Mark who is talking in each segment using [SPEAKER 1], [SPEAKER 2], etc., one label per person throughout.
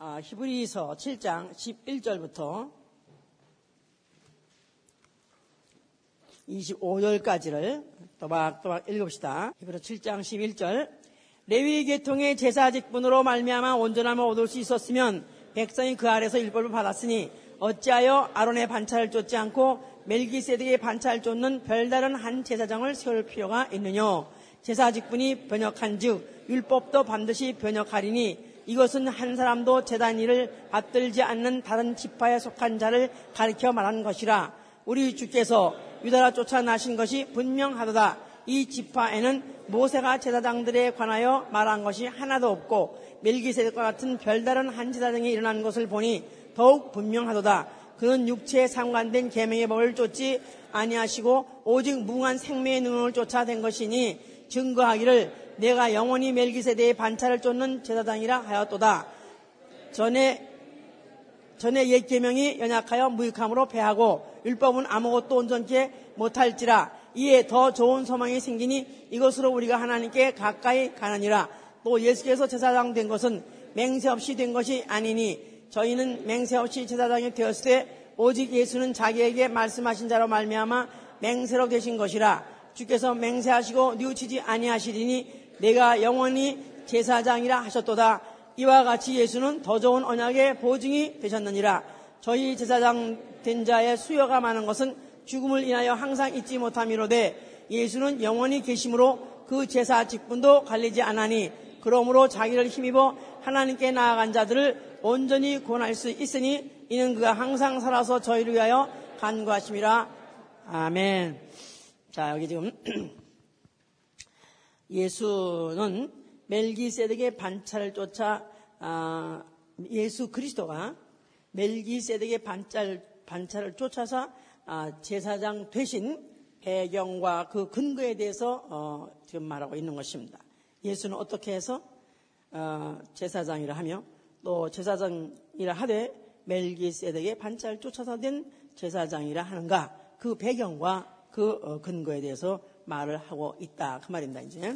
[SPEAKER 1] 아, 히브리서 7장 11절부터 25절까지를 또박또박 읽읍시다. 히브리서 7장 11절 레위 계통의 제사 직분으로 말미암아 온전함을 얻을 수 있었으면 백성이 그 아래서 율법을 받았으니 어찌하여 아론의 반차를 쫓지 않고 멜기세덱의 반차를 쫓는 별다른 한 제사장을 세울 필요가 있느냐 제사 직분이 번역한즉 율법도 반드시 번역하리니 이것은 한 사람도 재단 일을 받들지 않는 다른 지파에 속한 자를 가리켜 말한 것이라 우리 주께서 유다라 쫓아나신 것이 분명하도다. 이 지파에는 모세가 제사장들에 관하여 말한 것이 하나도 없고 멜기세덱과 같은 별다른 한 제사장이 일어난 것을 보니 더욱 분명하도다. 그는 육체에 상관된 계명의 법을 쫓지 아니하시고 오직 무한 생명의 능력을 쫓아 된 것이니 증거하기를 내가 영원히 멜기세대의 반차를 쫓는 제사장이라 하였도다. 전에 전에 옛 계명이 연약하여 무익함으로 패하고 율법은 아무것도 온전케 못할지라. 이에 더 좋은 소망이 생기니 이것으로 우리가 하나님께 가까이 가느니라. 또 예수께서 제사장 된 것은 맹세 없이 된 것이 아니니 저희는 맹세 없이 제사장이 되었을 때 오직 예수는 자기에게 말씀하신 자로 말미암아 맹세로 되신 것이라. 주께서 맹세하시고 뉘우치지 아니하시리니 내가 영원히 제사장이라 하셨도다. 이와 같이 예수는 더 좋은 언약의 보증이 되셨느니라. 저희 제사장 된 자의 수요가 많은 것은 죽음을 인하여 항상 잊지 못함이로되 예수는 영원히 계심으로 그 제사 직분도 갈리지 않으니 그러므로 자기를 힘입어 하나님께 나아간 자들을 온전히 구원할 수 있으니 이는 그가 항상 살아서 저희를 위하여 간구하심이라. 아멘. 자, 여기 지금 예수는 멜기세덱의 반차를 쫓아 아, 예수 그리스도가 멜기세덱의 반찰, 반차를 쫓아서 아, 제사장 되신 배경과 그 근거에 대해서 어, 지금 말하고 있는 것입니다. 예수는 어떻게 해서 어, 제사장이라 하며 또 제사장이라 하되 멜기세덱의 반차를 쫓아서 된 제사장이라 하는가 그 배경과 그 어, 근거에 대해서 말을 하고 있다. 그 말입니다, 이제.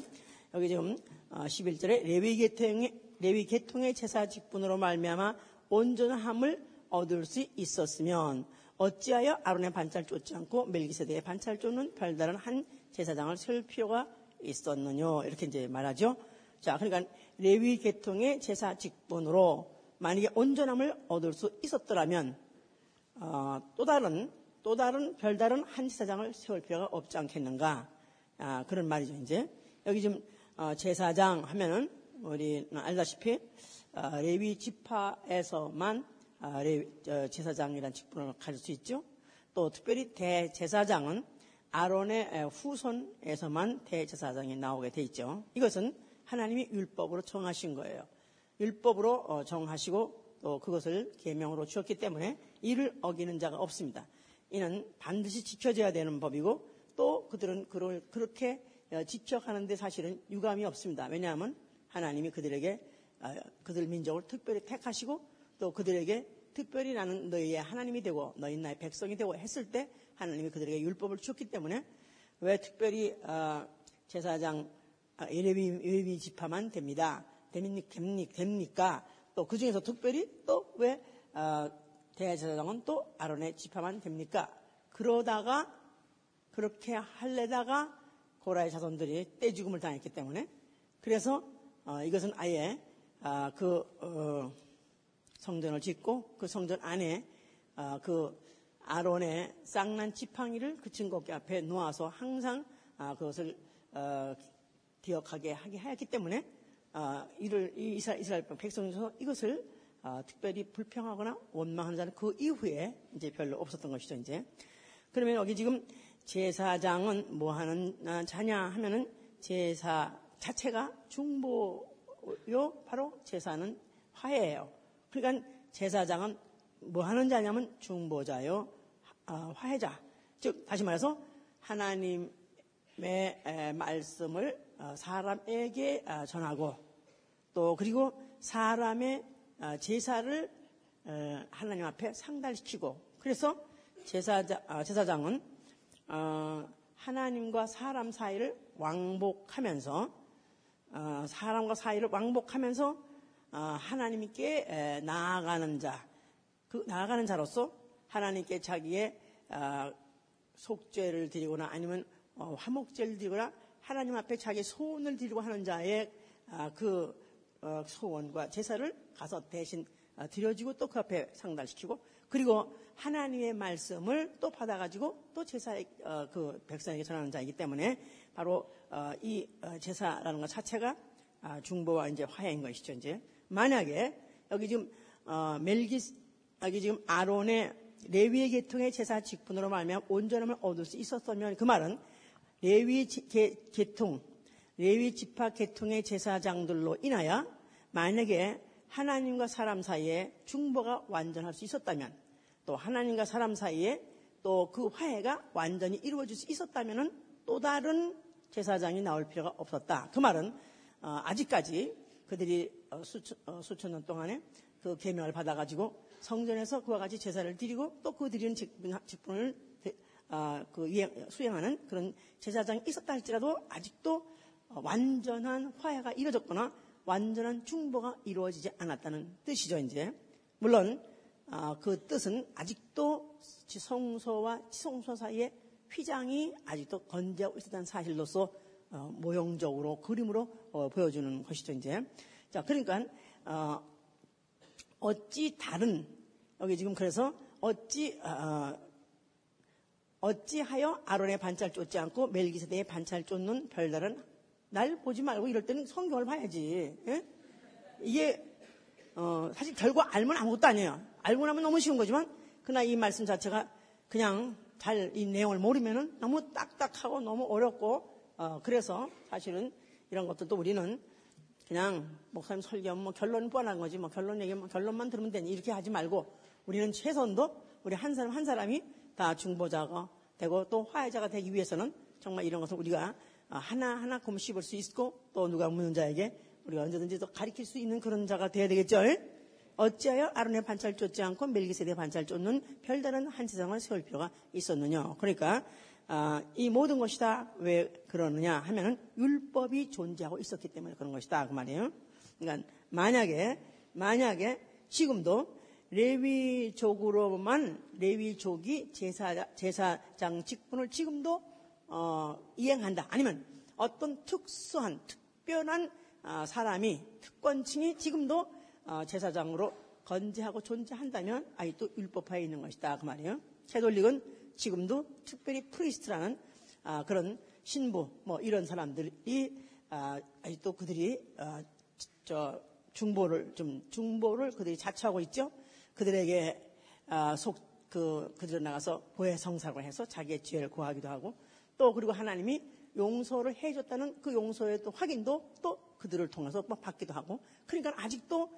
[SPEAKER 1] 여기 지금 11절에 어, 레위 계통의, 레위 계통의 제사 직분으로 말미암아 온전함을 얻을 수 있었으면 어찌하여 아론의 반차를 쫓지 않고 멜기세덱의 반차를 쫓는 별다른 한 제사장을 세울 필요가 있었느냐 이렇게 이제 말하죠. 자, 그러니까 레위 계통의 제사 직분으로 만약에 온전함을 얻을 수 있었더라면 어, 또 다른 또 다른 별다른 한 제사장을 세울 필요가 없지 않겠는가? 아, 그런 말이죠, 이제. 여기 지금 어, 제사장 하면은 우리 알다시피 어, 레위 지파에서만 어, 레위, 제사장이라는 직분을 가질 수 있죠. 또 특별히 대제사장은 아론의 후손에서만 대제사장이 나오게 돼 있죠. 이것은 하나님이 율법으로 정하신 거예요. 율법으로 정하시고 또 그것을 계명으로 주었기 때문에 이를 어기는 자가 없습니다. 이는 반드시 지켜져야 되는 법이고 또 그들은 그를 그렇게 어, 지켜가는데 사실은 유감이 없습니다. 왜냐하면 하나님이 그들에게 어, 그들 민족을 특별히 택하시고 또 그들에게 특별히 나는 너희의 하나님이 되고 너희 나의 백성이 되고 했을 때 하나님이 그들에게 율법을 주었기 때문에 왜 특별히 어, 제사장 예레비 지파만 됩니다. 됩니까? 또 그 중에서 특별히 또 왜 대제사장은 또 아론의 지파만 됩니까? 그러다가 그렇게 할래다가 고라의 자손들이 떼죽음을 당했기 때문에 그래서 어, 이것은 아예 아, 그 어, 성전을 짓고 그 성전 안에 아, 그 아론의 쌍난 지팡이를 그 증거기 앞에 놓아서 항상 아, 그것을 어, 기억하게 하게 하였기 때문에 이를 이스라엘, 이스라엘 백성에서 이것을 특별히 불평하거나 원망하는 자는 그 이후에 이제 별로 없었던 것이죠 이제. 그러면 여기 지금 제사장은 뭐 하는 아, 자냐 하면은 제사 자체가 중보요 바로 제사는 화해예요. 그러니까 제사장은 뭐 하는 자냐면 중보자요 아, 화해자. 즉 다시 말해서 하나님의 말씀을 어, 사람에게 아, 전하고 또 그리고 사람의 제사를 어, 하나님 앞에 상달시키고 그래서 제사자, 제사장은 어, 하나님과 사람 사이를 왕복하면서 어, 사람과 사이를 왕복하면서 어, 하나님께 에, 나아가는 자, 그 나아가는 자로서 하나님께 자기의 어, 속죄를 드리거나 아니면 어, 화목제를 드리거나 하나님 앞에 자기 소원을 드리고 하는 자의 아, 그 어, 소원과 제사를 가서 대신 어, 드려지고 또 그 앞에 상달시키고 그리고 하나님의 말씀을 또 받아가지고 또 제사의 어, 그 백성에게 전하는 자이기 때문에 바로 어, 이 어, 제사라는 것 자체가 아, 중보와 이제 화해인 것이죠. 이제 만약에 여기 지금 어, 멜기 여기 지금 아론의 레위의 계통의 제사 직분으로 말하면 온전함을 얻을 수 있었다면 그 말은 레위 계통, 레위 지파 계통의 제사장들로 인하여 만약에 하나님과 사람 사이에 중보가 완전할 수 있었다면 또 하나님과 사람 사이에 또 그 화해가 완전히 이루어질 수 있었다면 또 다른 제사장이 나올 필요가 없었다. 그 말은 어, 아직까지 그들이 어, 수천, 어, 수천 년 동안에 그 계명을 받아가지고 성전에서 그와 같이 제사를 드리고 또 그 드리는 직분, 대- 아, 그 수행하는 그런 제사장이 있었다 할지라도 아직도 어, 완전한 화해가 이루어졌거나 완전한 중보가 이루어지지 않았다는 뜻이죠, 이제. 물론, 아, 그 뜻은 아직도 지성소와 지성소 사이에 휘장이 아직도 건재하고 있었다는 사실로서 어, 모형적으로 그림으로 어, 보여주는 것이죠, 이제. 자, 그러니까, 어, 어찌 다른, 여기 지금 그래서 어찌, 어, 어찌하여 아론의 반찰 쫓지 않고 멜기세대의 반찰 쫓는 별다른 날 보지 말고 이럴 때는 성경을 봐야지. 예? 이게 어, 사실 결국 알면 아무것도 아니에요. 알고 나면 너무 쉬운 거지만 그러나 이 말씀 자체가 그냥 잘 이 내용을 모르면은 너무 딱딱하고 너무 어렵고 어, 그래서 사실은 이런 것들도 우리는 그냥 목사님 설교하면 뭐 결론 뻔한 거지 뭐 결론 얘기하면 결론만 들으면 되니 이렇게 하지 말고 우리는 최선도 우리 한 사람 한 사람이 다 중보자가 되고 또 화해자가 되기 위해서는 정말 이런 것을 우리가 어, 하나하나 곰씹을 수 있고 또 누가 묻는 자에게 우리가 언제든지 또 가르칠 수 있는 그런 자가 돼야 되겠죠. 어찌하여 아론의 반찰 쫓지 않고 멜기세대 반찰 쫓는 별다른 한 세상을 세울 필요가 있었느냐. 그러니까 아, 이 모든 것이 다 왜 그러느냐 하면은 율법이 존재하고 있었기 때문에 그런 것이다 그 말이에요. 그러니까 만약에 만약에 지금도 레위족으로만 레위족이 제사 제사장 직분을 지금도 어, 이행한다. 아니면 어떤 특수한 특별한 아, 사람이 특권층이 지금도 어, 제사장으로 건재하고 존재한다면 아직도 율법하에 있는 것이다 그 말이에요. Catholic은 지금도 특별히 priest라는 아, 그런 신부 뭐 이런 사람들이 아, 아직도 그들이 아, 저 중보를 좀 중보를 그들이 자처하고 있죠. 그들에게 아, 속그 그들 나가서 고해 성사를 해서 자기의 죄를 고하기도 하고 또 그리고 하나님이 용서를 해줬다는 그 용서의 또 확인도 또 그들을 통해서 막 받기도 하고 그러니까 아직도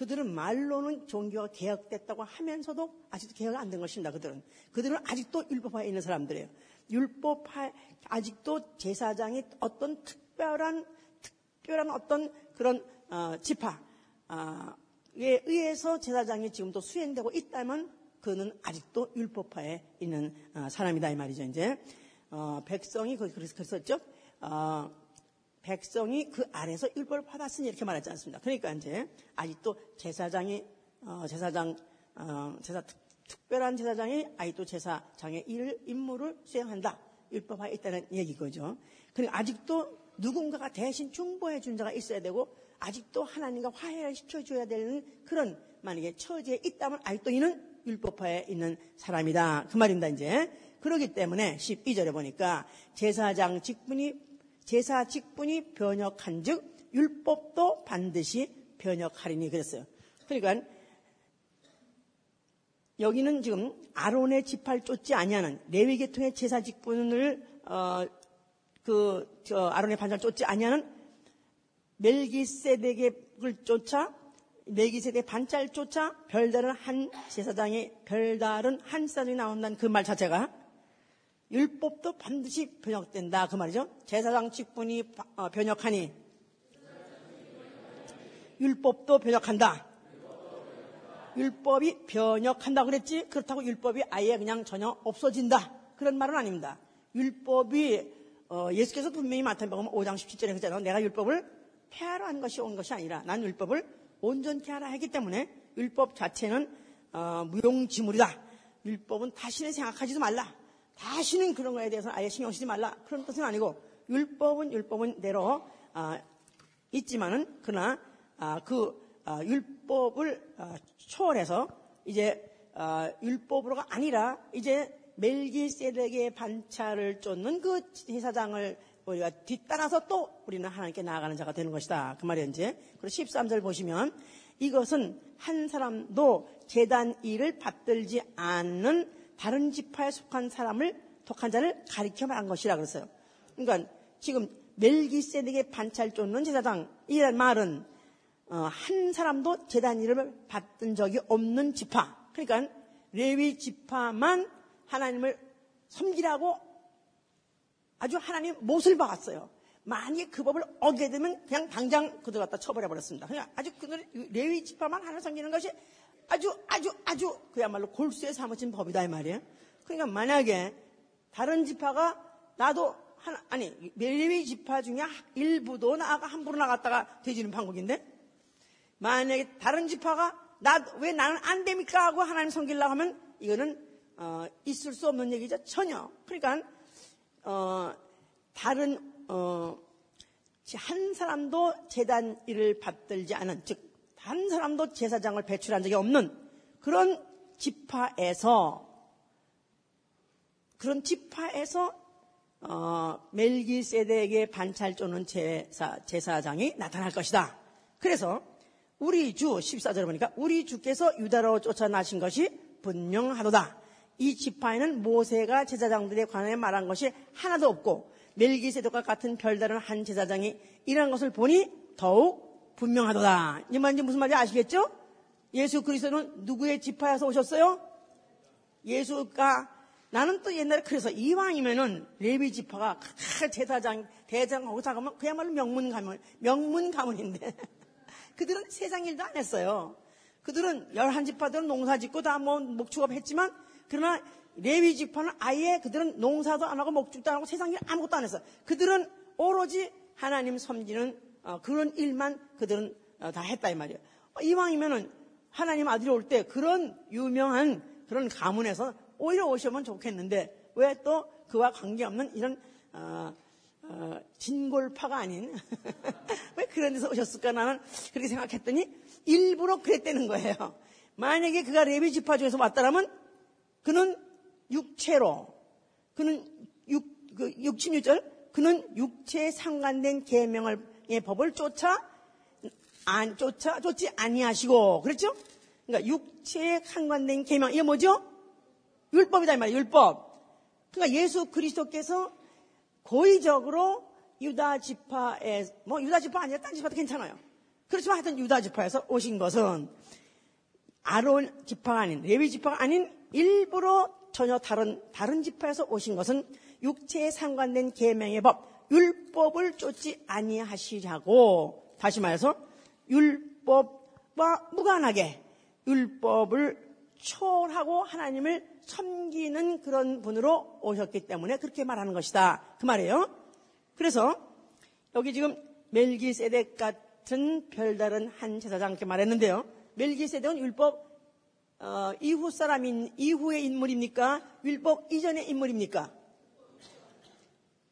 [SPEAKER 1] 그들은 말로는 종교가 개혁됐다고 하면서도 아직도 개혁이 안 된 것입니다. 그들은 그들은 아직도 율법화에 있는 사람들이에요. 율법화 아직도 제사장이 어떤 특별한 특별한 어떤 그런 어, 지파에 의해서 제사장이 지금도 수행되고 있다면 그는 아직도 율법화에 있는 어, 사람이다 이 말이죠. 이제 어, 백성이 그래서 그랬었죠. 어, 백성이 그 아래서 율법을 받았으니 이렇게 말하지 않습니다. 그러니까 이제 아직도 제사장이 어, 제사장 어, 제사 특, 특별한 제사장이 아직도 제사장의 일 임무를 수행한다. 율법화에 있다는 얘기거죠. 그리고 아직도 누군가가 대신 중보해 준 자가 있어야 되고 아직도 하나님과 화해를 시켜줘야 되는 그런 만약에 처지에 있다면 아직도 이는 율법화에 있는 사람이다. 그 말입니다, 이제. 그러기 때문에 12절에 보니까 제사장 직분이 제사 직분이 변혁한 즉 율법도 반드시 변혁하리니 그랬어요. 그러니까 여기는 지금 아론의 지파를 쫓지 아니하는 레위 계통의 제사 직분을 어, 그저 아론의 반장을 쫓지 아니하는 멜기세덱을 쫓아 멜기세덱 반짤 쫓아 별다른 한 제사장의 별다른 한 사람이 나온다는 그 말 자체가 율법도 반드시 변혁된다 그 말이죠. 제사장 직분이 어, 변혁하니 율법도 변혁한다. 율법이 변혁한다 그랬지? 그렇다고 율법이 아예 그냥 전혀 없어진다. 그런 말은 아닙니다. 율법이 어, 예수께서 분명히 마태복음 5장 17절에 그랬잖아요. 내가 율법을 폐하러 한 것이 온 것이 아니라 난 율법을 온전케 하라 했기 때문에 율법 자체는 어, 무용지물이다. 율법은 다시는 생각하지도 말라. 다시는 그런 거에 대해서 아예 신경 쓰지 말라. 그런 뜻은 아니고 율법은 율법은 대로 어, 있지만은 그러나 아, 그 아, 율법을 아, 초월해서 이제 아, 율법으로가 아니라 이제 멜기세덱의 반차를 쫓는 그 제사장을 우리가 뒤따라서 또 우리는 하나님께 나아가는 자가 되는 것이다. 그 말이에요, 이제. 그리고 13절 보시면 이것은 한 사람도 재단 일을 받들지 않는 다른 지파에 속한 사람을 독한 자를 가리켜 말한 것이라 그랬어요. 그러니까 지금 멜기세덱의 반차를 쫓는 제사장 이란 말은 어, 한 사람도 재단 일을 받은 적이 없는 지파. 그러니까 레위 지파만 하나님을 섬기라고 아주 하나님 못을 박았어요. 만약에 그 법을 어게 되면 그냥 당장 그들 갖다 쳐버려 버렸습니다. 그냥 아주 그들 레위 지파만 하나 섬기는 것이 아주 아주 아주 그야말로 골수에 사무친 법이다 이 말이에요. 그러니까 만약에 다른 지파가 나도 하나 아니 레위 지파 중에 일부도 나가 함부로 나갔다가 돼지는 방국인데 만약에 다른 지파가 나 왜 나는 안 됩니까 하고 하나님 섬기려고 하면 이거는 어, 있을 수 없는 얘기죠 전혀. 그러니까 어, 다른 어, 한 사람도 재단 일을 받들지 않은 즉 한 사람도 제사장을 배출한 적이 없는 그런 지파에서 그런 지파에서 어, 멜기세덱의 반찰 쪼는 제사, 제사장이 나타날 것이다. 그래서 우리 주 14절에 보니까 우리 주께서 유다로 쫓아나신 것이 분명하도다. 이 지파에는 모세가 제사장들에 관해 말한 것이 하나도 없고 멜기세덱과 같은 별다른 한 제사장이 이러한 것을 보니 더욱 분명하도다. 이 말인지 무슨 말인지 아시겠죠? 예수 그리스도는 누구의 지파에서 오셨어요? 예수가 나는 또 옛날에 그래서 이왕이면은 레비 지파가 제사장 대장하고 작으면 그야말로 명문 가문 명문 가문인데 그들은 세상 일도 안 했어요. 그들은 열한 지파들은 농사 짓고 다 뭐 목축업 했지만 그러나 레위 지파는 아예 그들은 농사도 안 하고 목축도 안 하고 세상 일 아무것도 안 했어. 그들은 오로지 하나님 섬기는 어, 그런 일만 그들은 어, 다 했다 이 말이에요. 이왕이면은 하나님 아들이 올 때 그런 유명한 그런 가문에서 오히려 오시면 좋겠는데 왜 또 그와 관계없는 이런 어, 어, 진골파가 아닌 왜 그런 데서 오셨을까 나는 그렇게 생각했더니 일부러 그랬다는 거예요. 만약에 그가 레비 지파 중에서 왔다라면 그는 육체로 그는 육, 그 66절 그는 육체에 상관된 계명을 의 법을 쫓아 안 쫓아 쫓지 아니하시고 그렇죠? 그러니까 육체에 상관된 계명 이게 뭐죠? 율법이다 이 말이에요. 율법. 그러니까 예수 그리스도께서 고의적으로 유다 지파에 뭐 유다 지파 아니라 딴 지파도 괜찮아요. 그렇지만 하여튼 유다 지파에서 오신 것은 아론 지파가 아닌 레위 지파가 아닌 일부러 전혀 다른 다른 지파에서 오신 것은 육체에 상관된 계명의 법 율법을 쫓지 아니하시자고 다시 말해서 율법과 무관하게 율법을 초월하고 하나님을 섬기는 그런 분으로 오셨기 때문에 그렇게 말하는 것이다. 그 말이에요. 그래서 여기 지금 멜기세덱 같은 별다른 한 제사장 이렇게 말했는데요. 멜기세덱은 율법 어, 이후 사람인 이후의 인물입니까? 율법 이전의 인물입니까?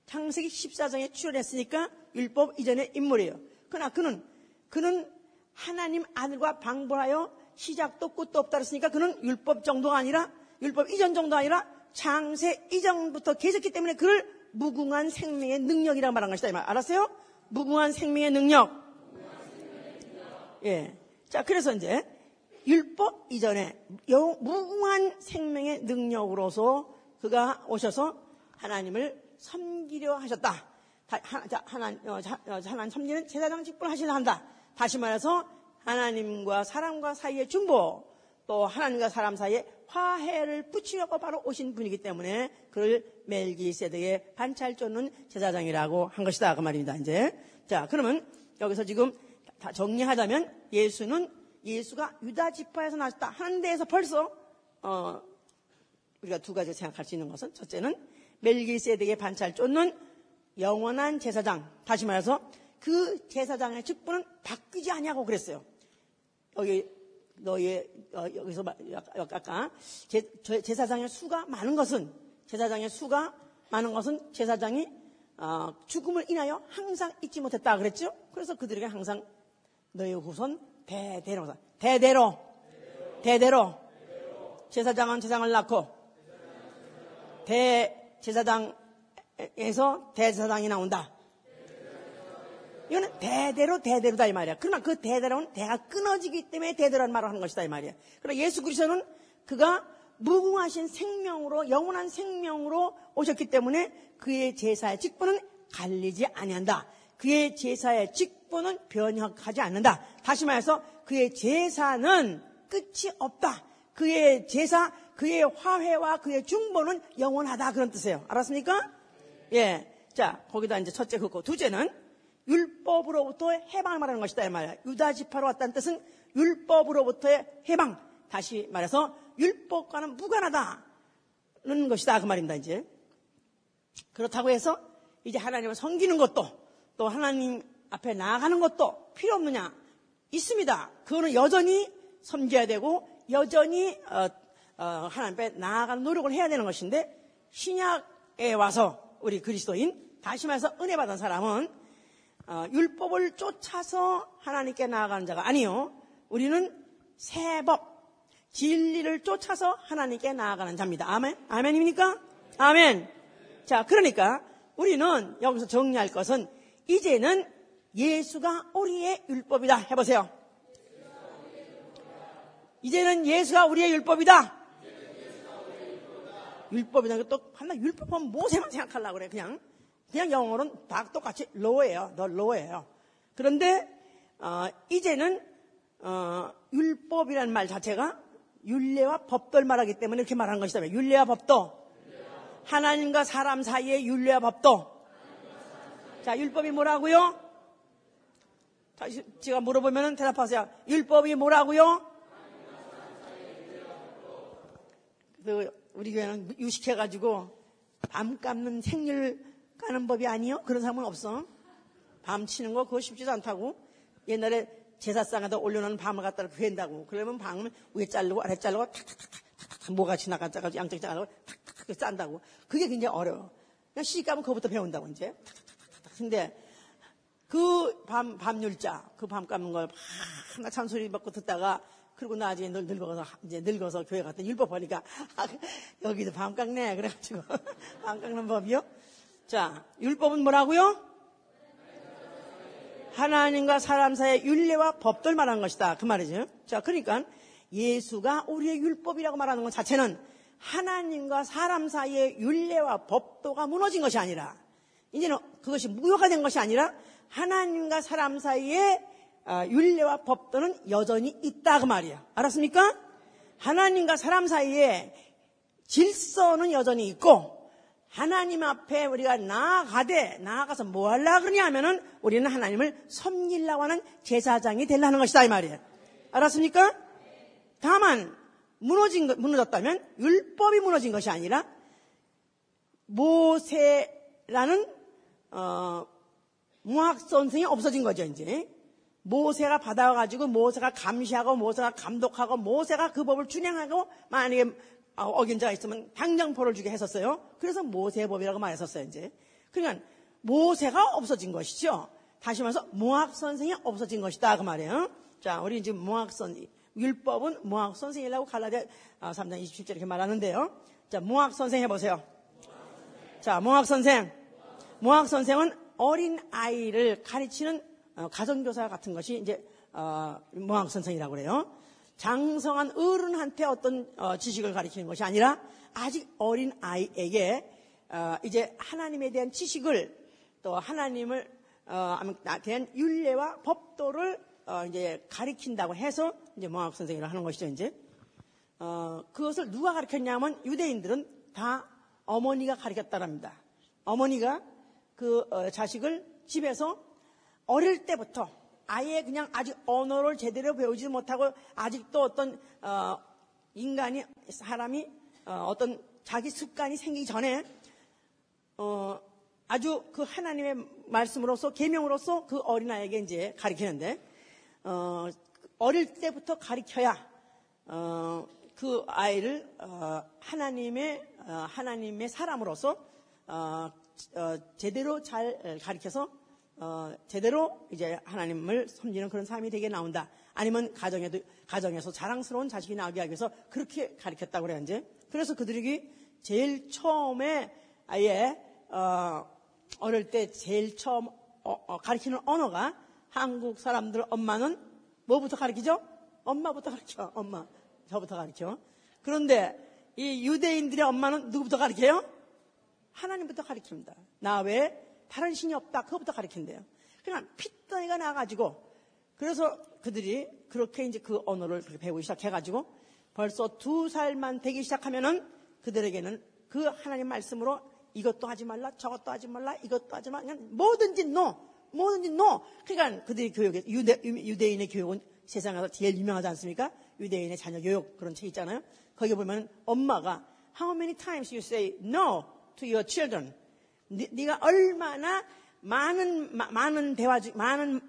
[SPEAKER 1] 창세기 14장에 출연했으니까 율법 이전의 인물이에요. 그러나 그는 그는 하나님 아들과 방불하여 시작도 끝도 없다 그랬으니까 그는 율법 정도가 아니라 율법 이전 정도 아니라 창세 이전부터 계셨기 때문에 그를 무궁한 생명의 능력이라고 말한 것이다. 알았어요? 무궁한 생명의 능력. 예. 자, 그래서 이제 율법 이전에 무궁한 생명의 능력으로서 그가 오셔서 하나님을 섬기려 하셨다. 하나님, 어, 어, 하나님 섬기는 제사장 직분을 하시려 한다. 다시 말해서 하나님과 사람과 사이의 중보, 또 하나님과 사람 사이에 화해를 붙이려고 바로 오신 분이기 때문에 그를 멜기세덱의 반찰 쫓는 제사장이라고 한 것이다. 그 말입니다. 이제. 자, 그러면 여기서 지금 다 정리하자면 예수는 예수가 유다 지파에서 나왔다 하는 데에서 벌써 어, 우리가 두 가지 생각할 수 있는 것은 첫째는 멜기세덱의 반찰 쫓는 영원한 제사장. 다시 말해서 그 제사장의 직분은 바뀌지 아니하고 그랬어요. 여기 너의 어, 여기서 마- 아까 제, 제- 제사장의 수가 많은 것은 제사장의 수가 많은 것은 제사장이 어, 죽음을 인하여 항상 잊지 못했다 그랬죠. 그래서 그들에게 항상 너의 후손 대대로 대대로 대대로 제사장은 제사장을 낳고 대 제사장에서 대제사장이 나온다. 이거는 대대로 대대로다 이 말이야. 그러나 그 대대로는 대가 끊어지기 때문에 대대로라는 말을 하는 것이다 이 말이야. 그러나 예수 그리스도는 그가 무궁하신 생명으로 영원한 생명으로 오셨기 때문에 그의 제사의 직분은 갈리지 아니한다. 그의 제사의 직분은 변혁하지 않는다. 다시 말해서 그의 제사는 끝이 없다. 그의 제사, 그의 화해와 그의 중보는 영원하다. 그런 뜻이에요. 알았습니까? 예. 자, 거기다 이제 첫째 그거. 두째는 율법으로부터의 해방을 말하는 것이다. 이 말이야. 유다 지파로 왔다는 뜻은 율법으로부터의 해방. 다시 말해서 율법과는 무관하다는 것이다. 그 말입니다, 이제. 그렇다고 해서 이제 하나님을 섬기는 것도 또 하나님 앞에 나아가는 것도 필요 없느냐? 있습니다. 그거는 여전히 섬겨야 되고 여전히 어, 어, 하나님 앞에 나아가는 노력을 해야 되는 것인데 신약에 와서 우리 그리스도인 다시 말해서 은혜 받은 사람은 어, 율법을 쫓아서 하나님께 나아가는 자가 아니요. 우리는 새 법, 진리를 쫓아서 하나님께 나아가는 자입니다. 아멘? 아멘입니까? 아멘. 자, 그러니까 우리는 여기서 정리할 것은 이제는 예수가 우리의 율법이다. 해보세요. 이제는 예수가 우리의 율법이다. 율법이라는 게또 하나 율법하면 모세만 생각하려고 그래. 그냥 그냥 영어로는 다 똑같이 law예요. 너 law예요. 그런데 어, 이제는 어, 율법이라는 말 자체가 율례와 법도를 말하기 때문에 이렇게 말하는 것이다. 율례와 법도 하나님과 사람 사이의 율례와 법도 자 율법이 뭐라고요? 다시 제가 물어보면 대답하세요. 율법이 뭐라고요? 그 우리 교회는 유식해가지고 밤 감는 생일 까는 법이 아니요? 그런 사람은 없어. 밤 치는 거 그거 쉽지도 않다고. 옛날에 제사상에다 올려놓은 밤을 갖다가 괴한다고. 그러면 밤을 위에 자르고 아래 자르고 탁탁탁탁탁 뭐가 지나가자가지고 양쪽 자르고 탁탁탁 짠다고. 그게 굉장히 어려워. 그냥 시집 가면 그거부터 배운다고 이제. 탁탁탁탁. 근데 그 밤, 밤율자, 그밤 감는 걸 하나 찬소리 받고 듣다가 그리고 나중에 늘 늙어서, 이제 늙어서 교회 갔더니 율법 보니까, 아, 여기도 밤 깎네. 그래가지고, 밤 깎는 법이요? 자, 율법은 뭐라고요? 하나님과 사람 사이의 윤례와 법들 말하는 것이다. 그 말이죠. 자, 그러니까 예수가 우리의 율법이라고 말하는 것 자체는 하나님과 사람 사이의 윤례와 법도가 무너진 것이 아니라 이제는 그것이 무효가 된 것이 아니라 하나님과 사람 사이의 아, 윤례와 법도는 여전히 있다 그 말이야. 알았습니까? 하나님과 사람 사이에 질서는 여전히 있고 하나님 앞에 우리가 나아가되 나아가서 뭐 하려 그러냐 하면은 우리는 하나님을 섬기려고 하는 제사장이 되려는 것이다 이 말이에요. 알았습니까? 다만 무너진 것, 무너졌다면 율법이 무너진 것이 아니라 모세라는 어, 무학 선생이 없어진 거죠 이제. 모세가 받아가지고 모세가 감시하고 모세가 감독하고 모세가 그 법을 준행하고 만약에 어긴 자가 있으면 벌을 주게 했었어요. 그래서 모세의 법이라고 말했었어요 이제. 그러니까 모세가 없어진 것이죠. 다시 말해서 모학 선생이 없어진 것이다 그 말이에요. 자, 우리 지금 모학 선 율법은 모학 선생이라고 갈라디아 3장 27절 이렇게 말하는데요. 자, 모학 선생 해 보세요. 자, 모학 선생. 모학 선생은 어린 아이를 가르치는 어, 가정교사 같은 것이 이제 어, 모학 선생이라고 그래요. 장성한 어른한테 어떤 어, 지식을 가르치는 것이 아니라 아직 어린 아이에게 어, 이제 하나님에 대한 지식을 또 하나님을 어, 대한 윤례와 법도를 어, 이제 가르친다고 해서 이제 모학 선생이라 하는 것이죠 이제 어, 그것을 누가 가르쳤냐면 유대인들은 다 어머니가 가르쳤다랍니다. 어머니가 그 어, 자식을 집에서 어릴 때부터 아예 그냥 아직 언어를 제대로 배우지 못하고 아직도 어떤 어, 인간이 사람이 어, 떤 자기 습관이 생기기 전에 어, 아주 그 하나님의 말씀으로서 계명으로서 그 어린아이에게 이제 가르치는데 어, 어릴 때부터 가르쳐야 어, 그 아이를 어, 하나님의 어, 하나님의 사람으로서 어, 어, 제대로 잘 가르쳐서 어, 제대로 이제 하나님을 섬기는 그런 삶이 되게 나온다. 아니면 가정에도 가정에서 자랑스러운 자식이 나오게 하기 위해서 그렇게 가르쳤다고 그래요 이제. 그래서 그들이 제일 처음에 아예 어, 어릴 때 제일 처음 어, 어, 가르치는 언어가 한국 사람들 엄마는 뭐부터 가르치죠? 엄마부터 가르쳐. 엄마. 저부터 가르쳐. 그런데 이 유대인들의 엄마는 누구부터 가르쳐요? 하나님부터 가르칩니다. 나 외에 다른 신이 없다. 그거부터 가르친대요. 그냥 핏덩이가 나가지고 그래서 그들이 그렇게 이제 그 언어를 배우기 시작해가지고 벌써 두 살만 되기 시작하면은 그들에게는 그 하나님 말씀으로 이것도 하지 말라, 저것도 하지 말라, 이것도 하지 말라, 그냥 뭐든지 no, 뭐든지 no. 그러니까 그들의 교육에 유대, 유대인의 교육은 세상에서 제일 유명하지 않습니까? 유대인의 자녀 교육 그런 책 있잖아요. 거기 보면 엄마가 How many times you say no to your children? 네, 가 얼마나 많은 마, 많은 대화 중 많은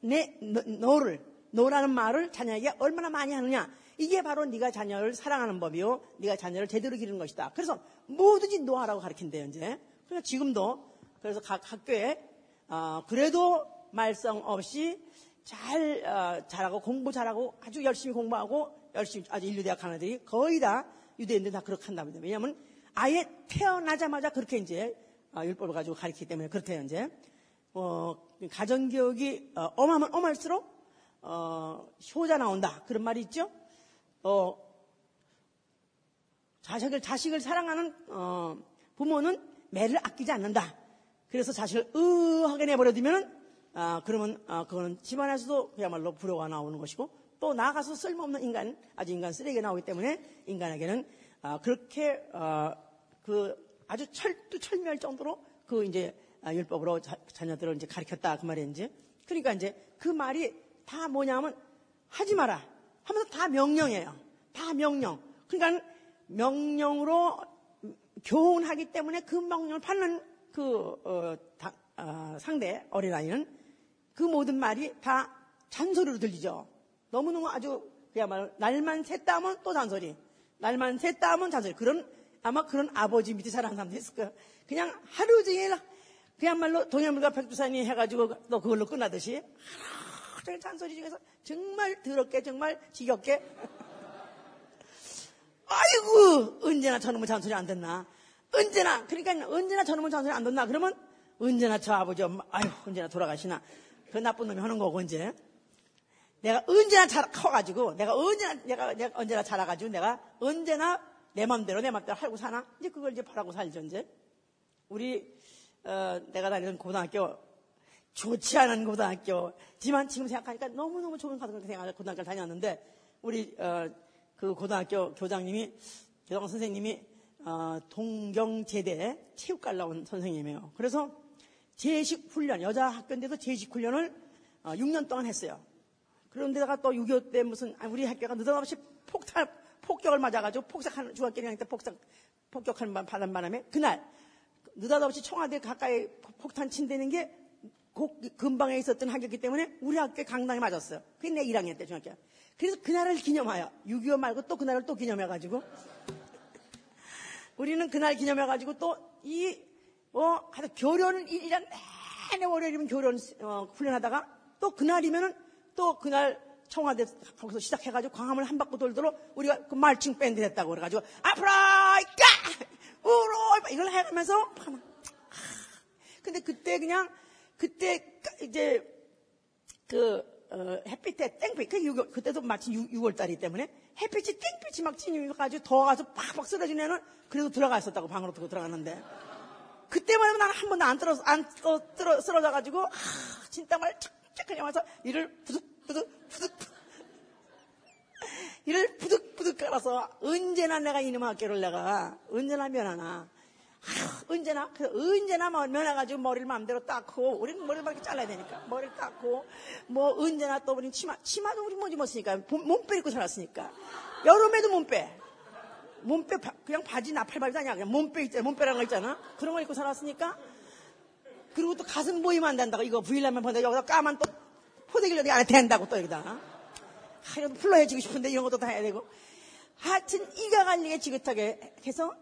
[SPEAKER 1] 내 너를 노라는 말을 자녀에게 얼마나 많이 하느냐? 이게 바로 네가 자녀를 사랑하는 법이요. 네가 자녀를 제대로 기르는 것이다. 그래서 뭐든지 노하라고 가르친대요, 이제. 그래서 지금도 그래서 각 학교에 어, 그래도 말썽 없이 잘 어, 잘하고 공부 잘하고 아주 열심히 공부하고 열심히 아주 인류대학 가는 애들이 거의 다 유대인들 다 그렇게 한답니다. 왜냐하면 아예 태어나자마자 그렇게 이제 어, 율법을 가지고 가르치기 때문에 그렇대요 이제 어, 가정교육이 어, 엄하면 엄할수록 어, 효자 나온다 그런 말이 있죠. 어, 자식을 자식을 사랑하는 어, 부모는 매를 아끼지 않는다. 그래서 자식을 으하게 내버려두면은 아, 그러면 아, 그거는 집안에서도 그야말로 불효가 나오는 것이고 또 나가서 쓸모없는 인간, 아주 인간 쓰레기가 나오기 때문에 인간에게는 아, 그렇게 아, 그 아주 철두철미할 정도로 그 이제 아, 율법으로 자, 녀들을 이제 가르쳤다 그 이제. 그러니까 이제 그 말이 다 뭐냐면 하지 마라 하면서 다 명령이에요. 다 명령. 그러니까 명령으로 교훈하기 때문에 그 명령을 받는 그 어, 다, 어, 상대 어린아이는 그 모든 말이 다 잔소리로 들리죠. 너무너무 아주 그야말로 날만 샜다 하면 또 잔소리. 날만 샜다 하면 잔소리. 그런 아마 그런 아버지 밑에 자란 사람도 있을 거예요. 그냥 하루 종일 그야말로 동해물과 백두산이 해가지고 또 그걸로 끝나듯이 하루 종일 잔소리 중에서 정말 더럽게 정말 지겹게 아이고 언제나 저놈의 잔소리 안 듣나 언제나 그러니까 언제나 저놈의 잔소리 안 듣나 그러면 언제나 저 아버지 엄마 아유 언제나 돌아가시나 그 나쁜 놈이 하는 거고, 이제. 내가 언제나 잘 커가지고, 내가 언제나, 내가, 내가 언제나 자라가지고, 내가 언제나 내 맘대로, 내 맘대로 하고 사나? 이제 그걸 이제 바라고 살죠, 이제. 우리, 어, 내가 다니는 고등학교, 좋지 않은 고등학교지만 지금 생각하니까 너무너무 좋은 고등학교를 다녔는데, 우리, 어, 그 고등학교 교장님이, 교장 선생님이, 어, 동경제대 체육관 나온 선생님이에요. 그래서 제식 훈련, 여자 학교인데도 제식 훈련을 6년 어, 동안 했어요. 그런데다가 또 6.25 때 무슨, 아, 우리 학교가 느닷없이 폭탄, 폭격을 맞아가지고 폭삭하는, 중학교 1학년 때 폭삭, 폭격하는 바람 바람에 그날, 느닷없이 청와대 가까이 폭탄 친다는 게 금방에 있었던 학교이기 때문에 우리 학교에 강당에 맞았어요. 그게 내 1학년 때 중학교. 그래서 그날을 기념하여, 6.25 말고 또 그날을 또 기념해가지고, 우리는 그날 기념해가지고 또이 어, 하여튼 교련, 1년 내내 월요일이면 교련 어, 훈련하다가 또 그날이면은 또 그날 청와대 거기서 시작해가지고 광화문 한 바퀴 돌도록 우리가 그 말칭 밴드 했다고 그래가지고 아프라이까 우로 이걸 해가면서 근데 그때 그냥 그때 이제 그 어, 햇빛에 땡빛 그 6월, 그때도 마침 6, 월 달이기 때문에 햇빛이 땡빛이 막 찌니가지고 더워가서 팍팍 쓰러진 애는 그래도 들어갔었다고 방으로 들고 들어갔는데 그때만 해도 나는 한 번도 안 떨어서, 안 떨어, 쓰러져가지고, 아, 진땀을 착착 그냥 와서 이를 부득 부득, 부득, 이를 부득부득 깔아서 언제나 내가 이놈 학교를 내가 언제나 면하나. 아, 언제나, 그 언제나 뭐 면해가지고 머리를 마음대로 닦고, 우리는 머리를 막 이렇게 잘라야 되니까, 머리를 닦고, 뭐 언제나 또 우리는 치마, 치마도 우리 뭐지 못쓰니까, 몸빼 입고 살았으니까. 여름에도 몸 빼. 몸빼 그냥 바지 나팔바지 아니야. 그냥 몸빼 있잖아. 몸빼라는 거 있잖아. 그런 거 입고 살았으니까. 그리고 또 가슴 보이면 안 된다고. 이거 부일라면 보내 여기다 까만 또 포대기를 여기 안에 댄다고 또 여기다. 하여튼 불러해주고 싶은데 이런 것도 다 해야 되고. 하여튼 이가 갈리게 지긋하게 해서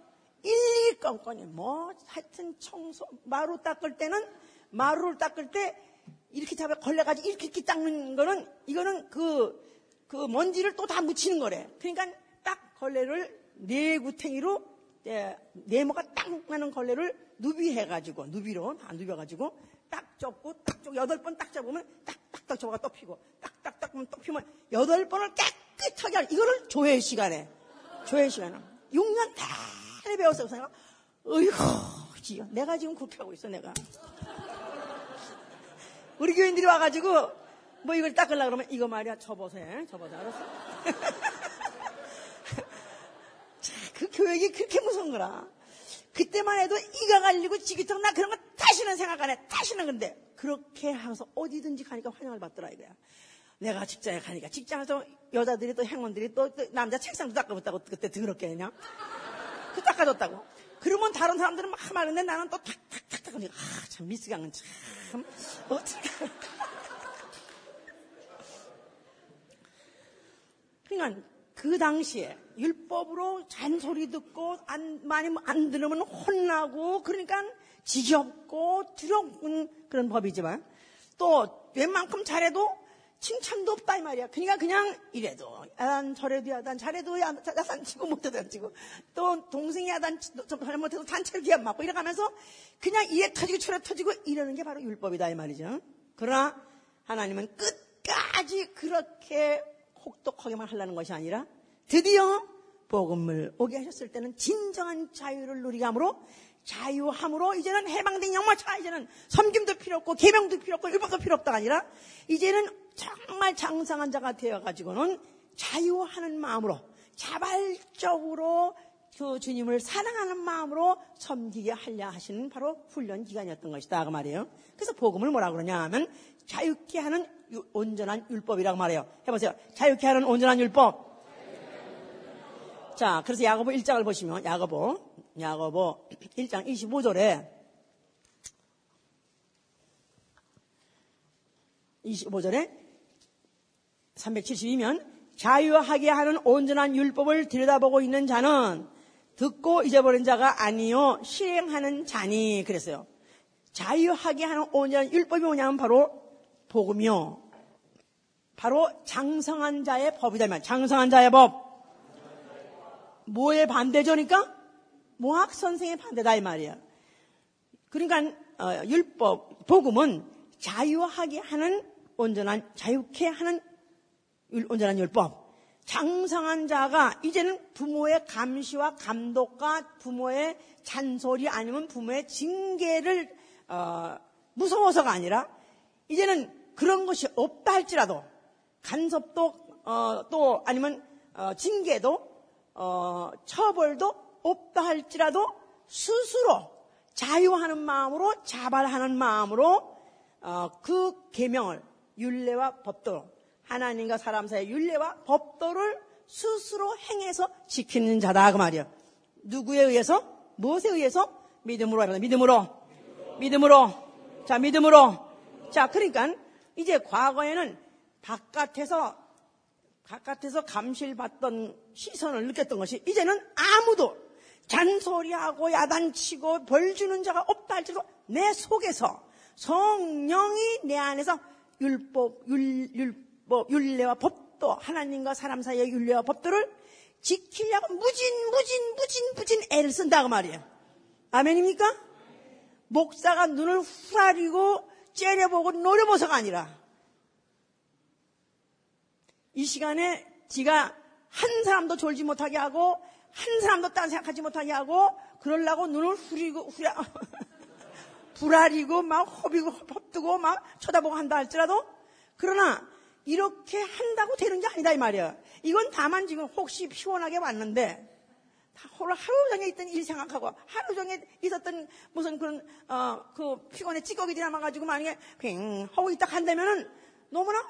[SPEAKER 1] 일일이 껌껌이 뭐 하여튼 청소 마루 닦을 때는 마루를 닦을 때 이렇게 잡아 걸려가지고 이렇게, 이렇게 닦는 거는 이거는 그, 그 먼지를 또 다 묻히는 거래. 그러니까 딱 걸레를 네 구탱이로 예, 네모가 딱 나는 걸레를 누비해가지고 누비로 다 누벼가지고 딱 접고 딱 접고 여덟 번딱 잡으면 딱 딱딱 접어가 또 피고 딱딱딱 또 피면 여덟 번을 깨끗하게 할 이거를 조회 시간에 조회 시간에 6년 내내 배웠어요. 그래서 내가 어이구 지요 내가 지금 그렇게 하고 있어 내가 우리 교인들이 와가지고 뭐 이걸 닦으려 그러면 이거 말이야 접어서 해 접어서 알았어? 자, 그 교육이 그렇게 무서운 거라. 그때만 해도 이가 갈리고 지기턱 나 그런 거 다시는 생각 안 해. 다시는 근데 그렇게 하면서 어디든지 가니까 환영을 받더라 이거야. 내가 직장에 가니까 직장에서 여자들이 또 행원들이 또, 또 남자 책상도 닦아줬다고 그때 더럽게 그냥 그 닦아줬다고. 그러면 다른 사람들은 막 말하는데 나는 또 탁탁탁탁 하니까 아 참 미스강은 참 어떻게 그러니까 그 당시에 율법으로 잔소리 듣고 안, 많이 안 들으면 혼나고 그러니까 지겹고 두려운 그런 법이지만 또 웬만큼 잘해도 칭찬도 없다 이 말이야. 그러니까 그냥 이래도 야단 저래도 야단 잘해도 야단 치고 못해도 안 치고 또 동생이 야단 잘못해도 단체를 기합 맞고 이래가면서 그냥 이래 터지고 저래 터지고 이러는 게 바로 율법이다 이 말이죠. 그러나 하나님은 끝까지 그렇게 혹독하게만 하려는 것이 아니라 드디어 복음을 오게 하셨을 때는 진정한 자유를 누리게 함으로 자유함으로 이제는 해방된 영마차 이제는 섬김도 필요 없고 개명도 필요 없고 율법도 필요 없다가 아니라 이제는 정말 장상한 자가 되어가지고는 자유하는 마음으로 자발적으로 그 주님을 사랑하는 마음으로 섬기게 하려 하시는 바로 훈련 기간이었던 것이다 그 말이에요. 그래서 복음을 뭐라 그러냐 하면 자유케 하는 온전한 율법이라고 말해요. 해보세요. 자유케 하는 온전한 율법. 자, 그래서 야고보 1장을 보시면 야고보 야고보 1장 25절에 25절에 372면 자유하게 하는 온전한 율법을 들여다보고 있는 자는 듣고 잊어버린 자가 아니요 실행하는 자니 그랬어요. 자유하게 하는 온전한 율법이 뭐냐면 바로 복음이요. 바로 장성한 자의 법이다. 장성한 자의 법. 뭐의 반대죠니까? 모학 선생의 반대다 이 말이야. 그러니까 어, 율법 복음은 자유하게 하는 온전한 자유케 하는 온전한 율법. 장성한 자가 이제는 부모의 감시와 감독과 부모의 잔소리 아니면 부모의 징계를 어, 무서워서가 아니라 이제는 그런 것이 없다 할지라도 간섭도 어, 또 아니면 어, 징계도 어, 처벌도 없다 할지라도 스스로 자유하는 마음으로 자발하는 마음으로 어, 그 계명을 율례와 법도로 하나님과 사람 사이의 율례와 법도를 스스로 행해서 지키는 자다 그 말이야. 누구에 의해서? 무엇에 의해서? 믿음으로 하라. 믿음으로. 믿음으로. 자, 믿음으로. 자, 그러니까 이제 과거에는 바깥에서 바깥에서 감실받던 시선을 느꼈던 것이 이제는 아무도 잔소리하고 야단치고 벌 주는 자가 없다 할지라도 내 속에서 성령이 내 안에서 율법, 율, 율법, 율례와 법도 하나님과 사람 사이의 율례와 법도를 지키려고 무진, 무진, 무진, 무진 애를 쓴다 그 말이에요. 아멘입니까? 목사가 눈을 후라리고 째려보고 노려보서가 아니라 이 시간에 지가 한 사람도 졸지 못하게 하고 한 사람도 딴 생각하지 못하게 하고 그러려고 눈을 후리고 후려 불아리고 막 허비고 헛뜨고 막 쳐다보고 한다 할지라도 그러나 이렇게 한다고 되는 게 아니다 이 말이야. 이건 다만 지금 혹시 피곤하게 왔는데 하루 종일 있던 일 생각하고 하루 종일 있었던 무슨 그런 어 그 피곤에 찌꺼기들이 남아가지고 만약에 팽 하고 있다 한다면은 너무나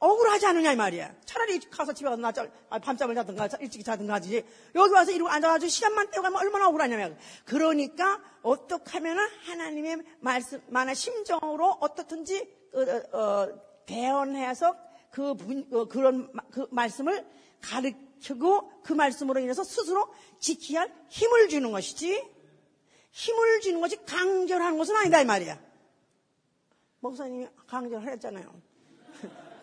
[SPEAKER 1] 억울하지 않느냐 이 말이야. 차라리 가서 집에 가서 낮잠, 아, 밤잠을 자든가 일찍 자든가 하지. 여기 와서 이러고 앉아가지고 시간만 때워가면 얼마나 억울하냐면. 그러니까 어떻게 하면 하나님의 말씀, 만의 심정으로 어떻든지 어, 어, 대언해서 그 분, 어, 그런 마- 그 말씀을 가르치고 그 말씀으로 인해서 스스로 지켜야 할 힘을 주는 것이지 힘을 주는 것이 강절하는 것은 아니다 이 말이야. 목사님이 강절하랬잖아요.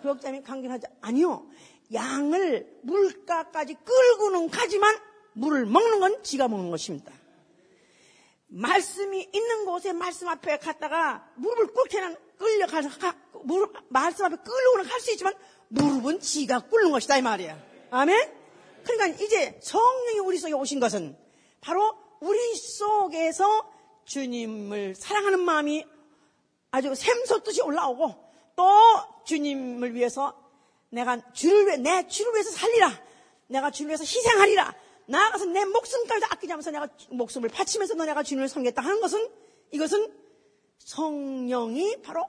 [SPEAKER 1] 교역자님이 강절하지 아니요. 양을 물가까지 끌고는 가지만 물을 먹는 건 지가 먹는 것입니다. 말씀이 있는 곳에 말씀 앞에 갔다가 무릎을 꿇게는 끌려가서 가- 무릎, 말씀 앞에 끌려오는 갈 수 있지만 무릎은 지가 꿇는 것이다 이 말이야. 아멘? 그러니까 이제 성령이 우리 속에 오신 것은 바로 우리 속에서 주님을 사랑하는 마음이 아주 샘솟듯이 올라오고 또 주님을 위해서 내가 주를 위해 내 주를 위해서 살리라. 내가 주를 위해서 희생하리라. 나아가서 내 목숨까지 아끼지 않으면서 내가 목숨을 바치면서 너네가 주님을 섬겼다 하는 것은 이것은 성령이 바로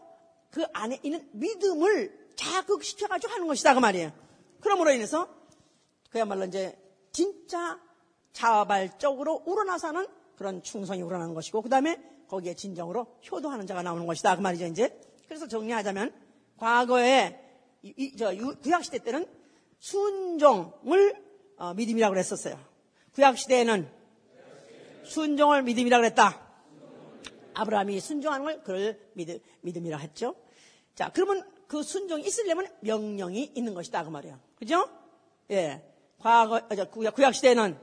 [SPEAKER 1] 그 안에 있는 믿음을 자극시켜가지고 하는 것이다 그 말이에요. 그러므로 인해서 그야말로 이제 진짜 자발적으로 우러나서는 그런 충성이 우러나는 것이고 그 다음에 거기에 진정으로 효도하는 자가 나오는 것이다 그 말이죠 이제. 그래서 정리하자면 과거에 이- 이- 저 유- 구약시대 때는 순종을 어, 믿음이라고 그랬었어요. 구약시대에는 순종을 믿음이라고 그랬다. 아브라함이 순종하는 걸 그를 믿음, 믿음이라 했죠. 자, 그러면 그 순종이 있으려면 명령이 있는 것이다. 그 말이에요. 그죠? 예. 과거, 어, 저, 구약, 구약 시대에는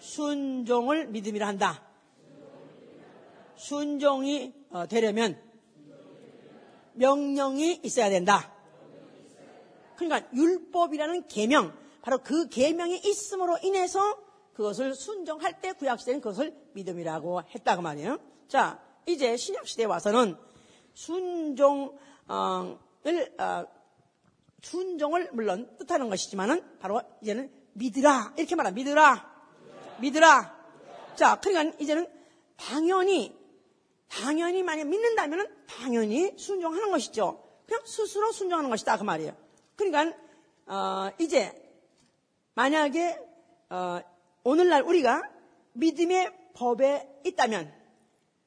[SPEAKER 1] 순종을 믿음이라 한다. 순종이 어, 되려면 명령이 있어야 된다. 그러니까 율법이라는 계명, 바로 그 계명이 있음으로 인해서 그것을 순종할 때 구약 시대는 그것을 믿음이라고 했다고 말이에요. 자, 이제 신약 시대에 와서는 순종을 어, 순종을 물론 뜻하는 것이지만은 바로 이제는 믿으라 이렇게 말합니다. 믿으라, 믿으라. 자, 그러니까 이제는 당연히 당연히 만약 믿는다면은 당연히 순종하는 것이죠. 그냥 스스로 순종하는 것이다 그 말이에요. 그러니까 어, 이제 만약에 어, 오늘날 우리가 믿음의 법에 있다면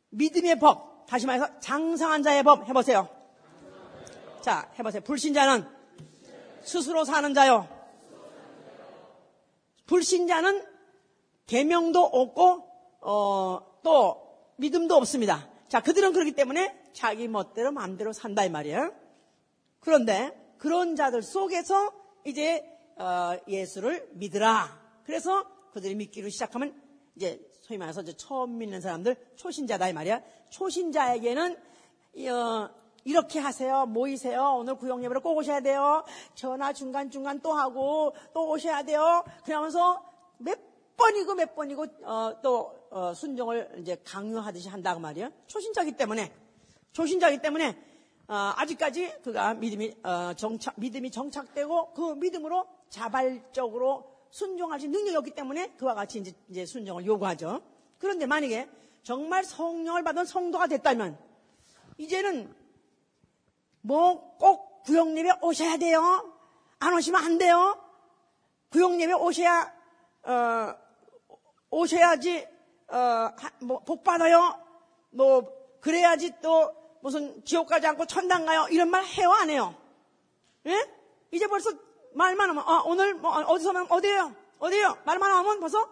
[SPEAKER 1] 믿음의 법 다시 말해서 장성한 자의 법 해보세요. 자 해보세요. 불신자는 스스로 사는 자요. 불신자는 계명도 없고 어, 또 믿음도 없습니다. 자 그들은 그렇기 때문에 자기 멋대로 마음대로 산다 이 말이에요. 그런데 그런 자들 속에서 이제 어, 예수를 믿으라. 그래서 그들이 믿기로 시작하면 이제 소위 말해서 이제 처음 믿는 사람들 초신자다 이 말이야. 초신자에게는 어, 이렇게 하세요. 모이세요. 오늘 구역 예배를 꼭 오셔야 돼요. 전화 중간 중간 또 하고 또 오셔야 돼요. 그러면서 몇 번이고 몇 번이고 어, 또 어, 순종을 이제 강요하듯이 한다고 말이야. 초신자기 때문에 초신자기 때문에 어, 아직까지 그가 믿음이 어, 정착 믿음이 정착되고 그 믿음으로 자발적으로 순종할 수 있는 능력이 없기 때문에 그와 같이 이제, 이제 순종을 요구하죠. 그런데 만약에 정말 성령을 받은 성도가 됐다면 이제는 뭐 꼭 구역 예배 오셔야 돼요. 안 오시면 안 돼요. 구역 예배 오셔야 어, 오셔야지 어, 하- 뭐, 복 받아요. 뭐 그래야지 또 무슨 지옥 가지 않고 천당 가요. 이런 말 해요 안 해요? 예? 이제 벌써 말만 하면 아, 오늘 뭐 어디서 만 어디에요? 어디에요? 말만 하면 벌써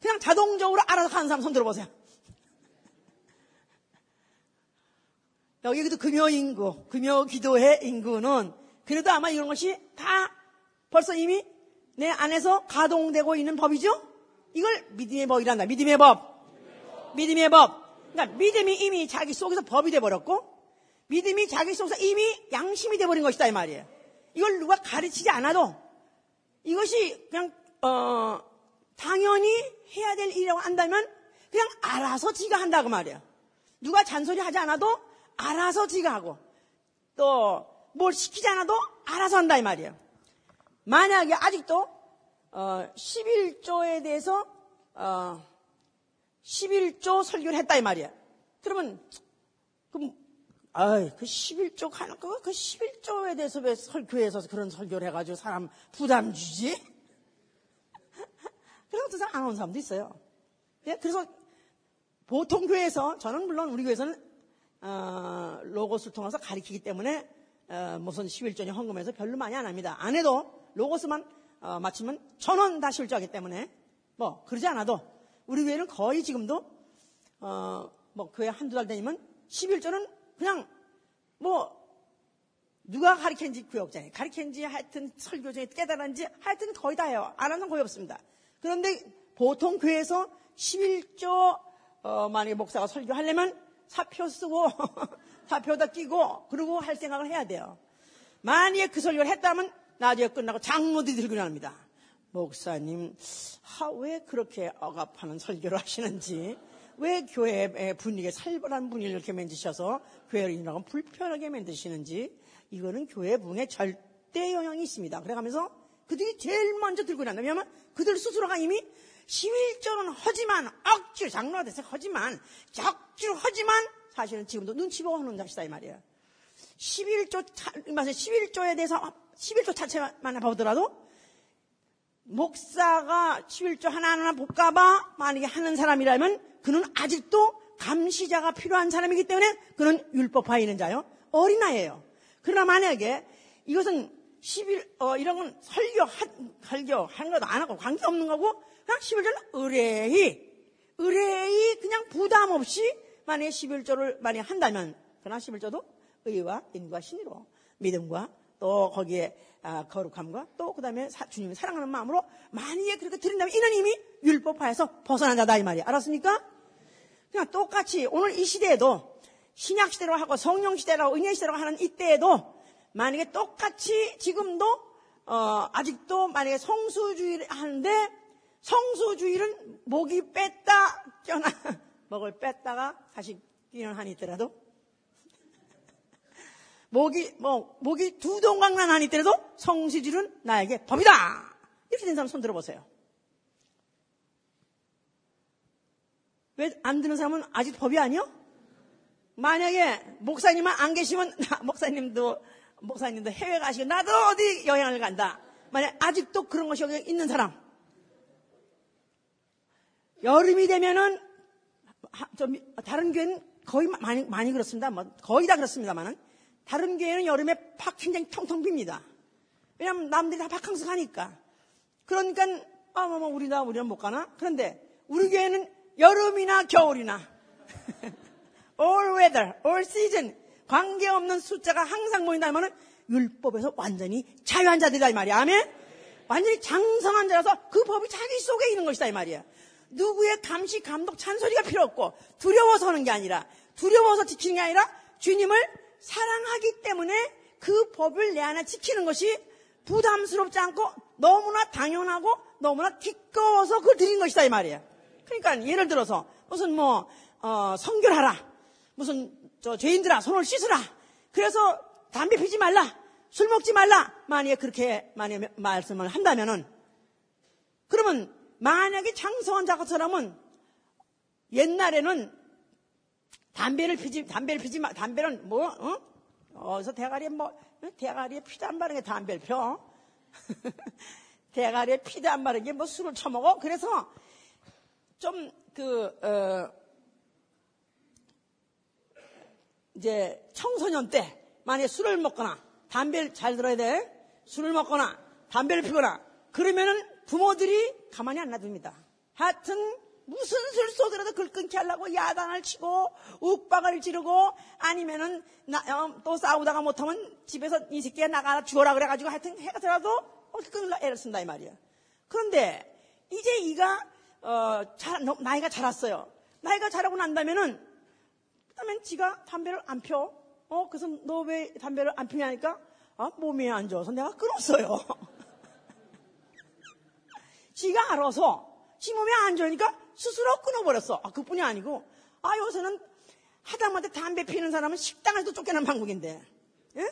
[SPEAKER 1] 그냥 자동적으로 알아서 가는 사람 손 들어보세요. 여기도 금요 인구, 금요 기도회 인구는 그래도 아마 이런 것이 다 벌써 이미 내 안에서 가동되고 있는 법이죠? 이걸 믿음의 법이란다. 믿음의 법. 믿음의 법. 그러니까 믿음이 이미 자기 속에서 법이 돼버렸고, 믿음이 자기 속에서 이미 양심이 돼버린 것이다, 이 말이에요. 이걸 누가 가르치지 않아도 이것이 그냥, 어, 당연히 해야 될 일이라고 한다면 그냥 알아서 지가 한다고 말이에요. 누가 잔소리 하지 않아도 알아서 지가 하고, 또 뭘 시키지 않아도 알아서 한다, 이 말이에요. 만약에 아직도 어, 11조에 대해서 어, 11조 설교를 했다 이 말이야. 그러면 그럼 아이 그 11조 가는 거 그 11조에 대해서 왜 설교에서 그런 설교를 해가지고 사람 부담 주지? 그래서 그 사람 안온 사람도 있어요. 예? 그래서 보통 교회에서 저는 물론 우리 교회에서는 어, 로고스를 통해서 가리키기 때문에 어, 무슨 11조니 헌금해서 별로 많이 안 합니다. 안 해도 로고스만 어, 맞추면 천원다 실조하기 때문에 뭐 그러지 않아도 우리 교회는 거의 지금도 어, 뭐 교회 한두 달 다니면 11조는 그냥 뭐 누가 가르쳤는지 구역장에 가르쳤는지 하여튼 설교 중에 깨달았는지 하여튼 거의 다 해요. 안 하는 거의 없습니다. 그런데 보통 교회에서 11조 어, 만약에 목사가 설교하려면 사표 쓰고 사표다 끼고 그러고 할 생각을 해야 돼요. 만약에 그 설교를 했다면 나중에 끝나고 장로들이 들고 나옵니다. 목사님, 하, 왜 그렇게 억압하는 설교를 하시는지, 왜 교회의 분위기에 살벌한 분위기를 이렇게 만드셔서 교회를 인하고 불편하게 만드시는지, 이거는 교회 부흥에 절대 영향이 있습니다. 그래가면서 그들이 제일 먼저 들고 난다. 왜냐하면 그들 스스로가 이미 11조는 하지만 억지로 장로가 돼서 하지만 억지로 하지만 사실은 지금도 눈치 보고 하는 자시다 이 말이에요. 11조, 11조에 대해서 11조 자체만 보더라도 목사가 11조 하나하나 볼까봐 만약에 하는 사람이라면 그는 아직도 감시자가 필요한 사람이기 때문에 그는 율법화에 있는 자요. 어린아이예요. 그러나 만약에 이것은 11, 어, 이런 건 설교, 한, 설교, 한 것도 안 하고 관계없는 거고, 그냥 11조는 의뢰히, 의뢰히 그냥 부담 없이 만약에 11조를 만약에 한다면, 그러나 11조도 의와 인과 신의로 믿음과 또 거기에 아, 거룩함과 또 그다음에 주님을 사랑하는 마음으로 만약에 그렇게 드린다면 이는 이미 율법화에서 벗어난 자다 이 말이야. 알았습니까? 그냥 똑같이 오늘 이 시대에도 신약 시대로 하고 성령 시대라고 은혜 시대로 하는 이때에도 만약에 똑같이 지금도 어, 아직도 만약에 성수주의를 하는데 성수주의는 목이 뺐다 껴나 목을 뺐다가 다시 끼는 한이 있더라도 목이 뭐 목이 두 동강난 한이 있더라도 성수주의는 나에게 법이다 이렇게 된 사람 손 들어보세요. 왜 안 드는 사람은 아직 법이 아니요? 만약에 목사님만 안 계시면 목사님도 목사님도 해외 가시고 나도 어디 여행을 간다. 만약 아직도 그런 것이 여기 있는 사람. 여름이 되면은 좀 다른 교회는 거의 많이 많이 그렇습니다. 뭐 거의 다 그렇습니다만은 다른 교회는 여름에 팍 굉장히 텅텅 빕니다. 왜냐하면 남들이 다 바캉스 가니까. 그러니까 아 뭐 뭐, 우리나 우리는 못 가나? 그런데 우리 교회는 여름이나 겨울이나 all weather, all season 관계없는 숫자가 항상 모인다면 율법에서 완전히 자유한 자들이다 이 말이야. 아멘? 완전히 장성한 자라서 그 법이 자기 속에 있는 것이다 이 말이야. 누구의 감시, 감독, 찬소리가 필요 없고 두려워서 하는 게 아니라 두려워서 지키는 게 아니라 주님을 사랑하기 때문에 그 법을 내 안에 지키는 것이 부담스럽지 않고 너무나 당연하고 너무나 기꺼워서 그걸 드린 것이다 이 말이야. 그러니까 예를 들어서 무슨 뭐 어, 성결하라 무슨 저 죄인들아 손을 씻으라. 그래서 담배 피지 말라. 술 먹지 말라. 만약에 그렇게 만약에 말씀을 한다면은 그러면 만약에 장성한 자처럼은 옛날에는 담배를 피지 담배를 피지 마 담배는 뭐 어? 어디서 대가리에 뭐 대가리에 피도 안 바르게 담배를 펴 대가리에 피도 안 바르게 뭐 술을 처먹어 그래서 좀 그 어, 이제 청소년 때 만약에 술을 먹거나 담배를 잘 들어야 돼. 술을 먹거나 담배를 피거나 그러면은 부모들이 가만히 안 놔둡니다. 하여튼 무슨 술 쏘더라도 그걸 끊게 하려고 야단을 치고 욱박을 지르고 아니면은 나, 어, 또 싸우다가 못하면 집에서 이 새끼가 나가라 죽어라 그래가지고 하여튼 해가 더라도 어떻게 끊으려 애를 쓴다 이 말이야. 그런데 이제 이가 어, 자, 나이가 자랐어요. 나이가 자라고 난다면은 그러면 지가 담배를 안 펴. 어, 그래서 너 왜 담배를 안 피냐니까, 아, 몸이 안 좋아서 내가 끊었어요. 지가 알아서, 지 몸이 안 좋으니까 스스로 끊어버렸어. 아, 그뿐이 아니고, 아, 요새는 하다못해 담배 피는 사람은 식당에서도 쫓겨난 방국인데, 예?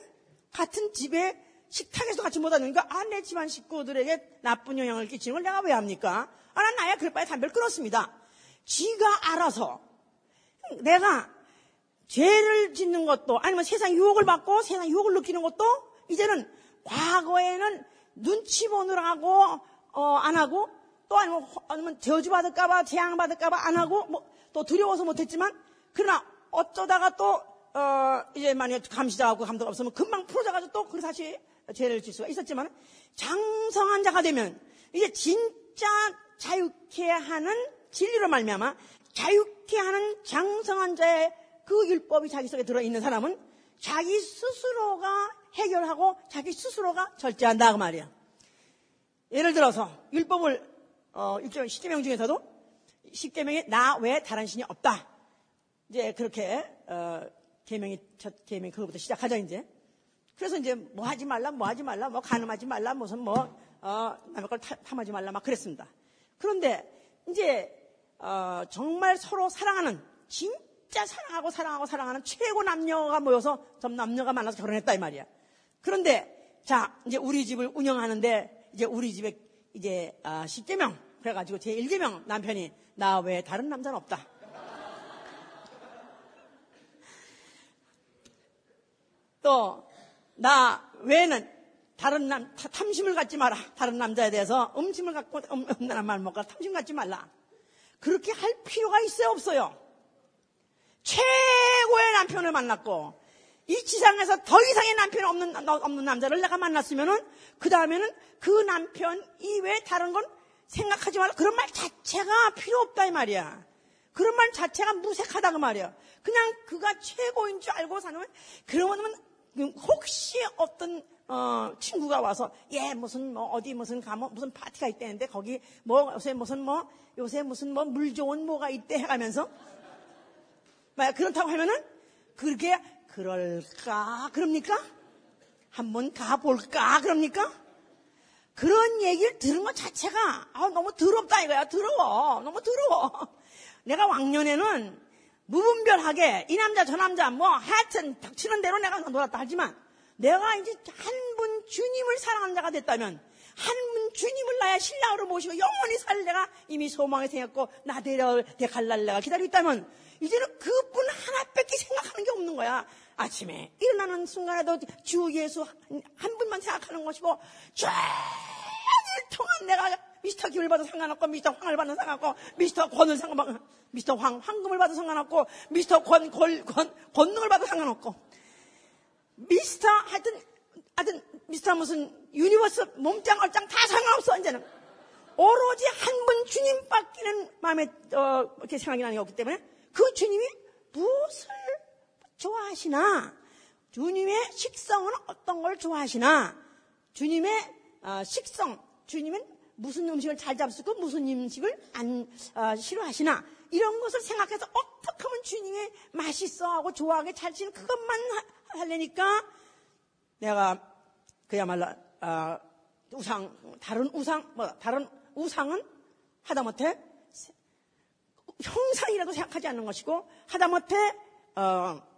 [SPEAKER 1] 같은 집에 식탁에서 같이 못 하니까, 아, 내 집안 식구들에게 나쁜 영향을 끼치는 걸 내가 왜 합니까? 아, 난 나야 그럴 바에 담배를 끊었습니다. 지가 알아서, 내가 죄를 짓는 것도 아니면 세상 유혹을 받고 세상 유혹을 느끼는 것도 이제는 과거에는 눈치 보느라고 어, 안 하고 또 아니면, 아니면 저주받을까봐 재앙받을까봐 안 하고 뭐, 또 두려워서 못했지만 그러나 어쩌다가 또 어, 이제 만약에 감시자하고 감독 없으면 금방 풀어져가지고 또 그 다시 죄를 질 수가 있었지만 장성한 자가 되면 이제 진짜 자유케 하는 진리로 말미암아 자유케 하는 장성한 자의 그 율법이 자기 속에 들어있는 사람은 자기 스스로가 해결하고 자기 스스로가 절제한다 그 말이야. 예를 들어서 율법을 어, 6점, 10계명 중에서도 10계명에 나 외에 다른 신이 없다. 이제 그렇게 어, 계명이 첫 계명 그거부터 시작하죠 이제. 그래서 이제 뭐 하지 말라, 뭐 하지 말라, 뭐 가늠하지 말라, 무슨 뭐 어, 남의 걸 탐하지 말라 막 그랬습니다. 그런데 이제 어, 정말 서로 사랑하는 진짜 사랑하고 사랑하고 사랑하는 최고 남녀가 모여서 좀 남녀가 만나서 결혼했다 이 말이야. 그런데 자 이제 우리 집을 운영하는데 이제 우리 집에 이제 아, 10개명 그래가지고 제 1개명 남편이 나 외에 다른 남자는 없다. 또 나 외에는 다른 남 탐심을 갖지 마라. 다른 남자에 대해서 음심을 갖고 음, 음란한 말 먹고 탐심 갖지 말라. 그렇게 할 필요가 있어요 없어요? 최고의 남편을 만났고 이 지상에서 더 이상의 남편이 없는, 없는 남자를 내가 만났으면은 그 다음에는 그 남편 이외에 다른 건 생각하지 말라. 그런 말 자체가 필요 없다 이 말이야. 그런 말 자체가 무색하다 그 말이야. 그냥 그가 최고인 줄 알고 사는 그러면 혹시 어떤 어, 친구가 와서 예 무슨 뭐 어디 무슨 가면 무슨 파티가 있대는데 거기 뭐 요새 무슨 뭐 요새 무슨 뭐 물 좋은 뭐가 있대 해가면서 막 그렇다고 하면은 그렇게 그럴까 그럽니까? 한번 가볼까 그럽니까? 그런 얘기를 들은 것 자체가 아, 너무 더럽다 이거야 더러워 너무 더러워 내가 왕년에는 무분별하게 이 남자 저 남자 뭐 하여튼 닥치는 대로 내가 놀았다 하지만 내가 이제 한 분 주님을 사랑하는 자가 됐다면 한 분 주님을 나의 신랑으로 모시고 영원히 살 내가 이미 소망에 생겼고 나 데려 대갈날 내가 기다리고 있다면 이제는 그분 하나밖에 생각하는 게 없는 거야. 아침에 일어나는 순간에도 주 예수 한 분만 생각하는 것이고 쫙 통한 내가 미스터 김을 받아 상관없고 미스터 황을 받아 상관없고 미스터 권을 상관없고 미스터 황 황금을 받아 상관없고 미스터 권, 권, 권 권능을 받아 상관없고. 미스터 하여튼 하여튼 미스터 무슨 Universe 몸짱 얼짱 다 상관없어 이제는. 오로지 한 분 주님밖에는 마음에 어, 이렇게 생각이 나는 게 없기 때문에 그 주님이 무엇을 좋아하시나? 주님의 식성은 어떤 걸 좋아하시나? 주님의 어, 식성. 주님은 무슨 음식을 잘 잡수고 무슨 음식을 안 어, 싫어하시나? 이런 것을 생각해서 어떻게 하면 주님의 맛있어하고 좋아하게 잘 지는 그것만 하려니까 내가 그야말로 어, 우상 다른 우상 뭐 다른 우상은 하다못해 형상이라도 생각하지 않는 것이고 하다못해 어,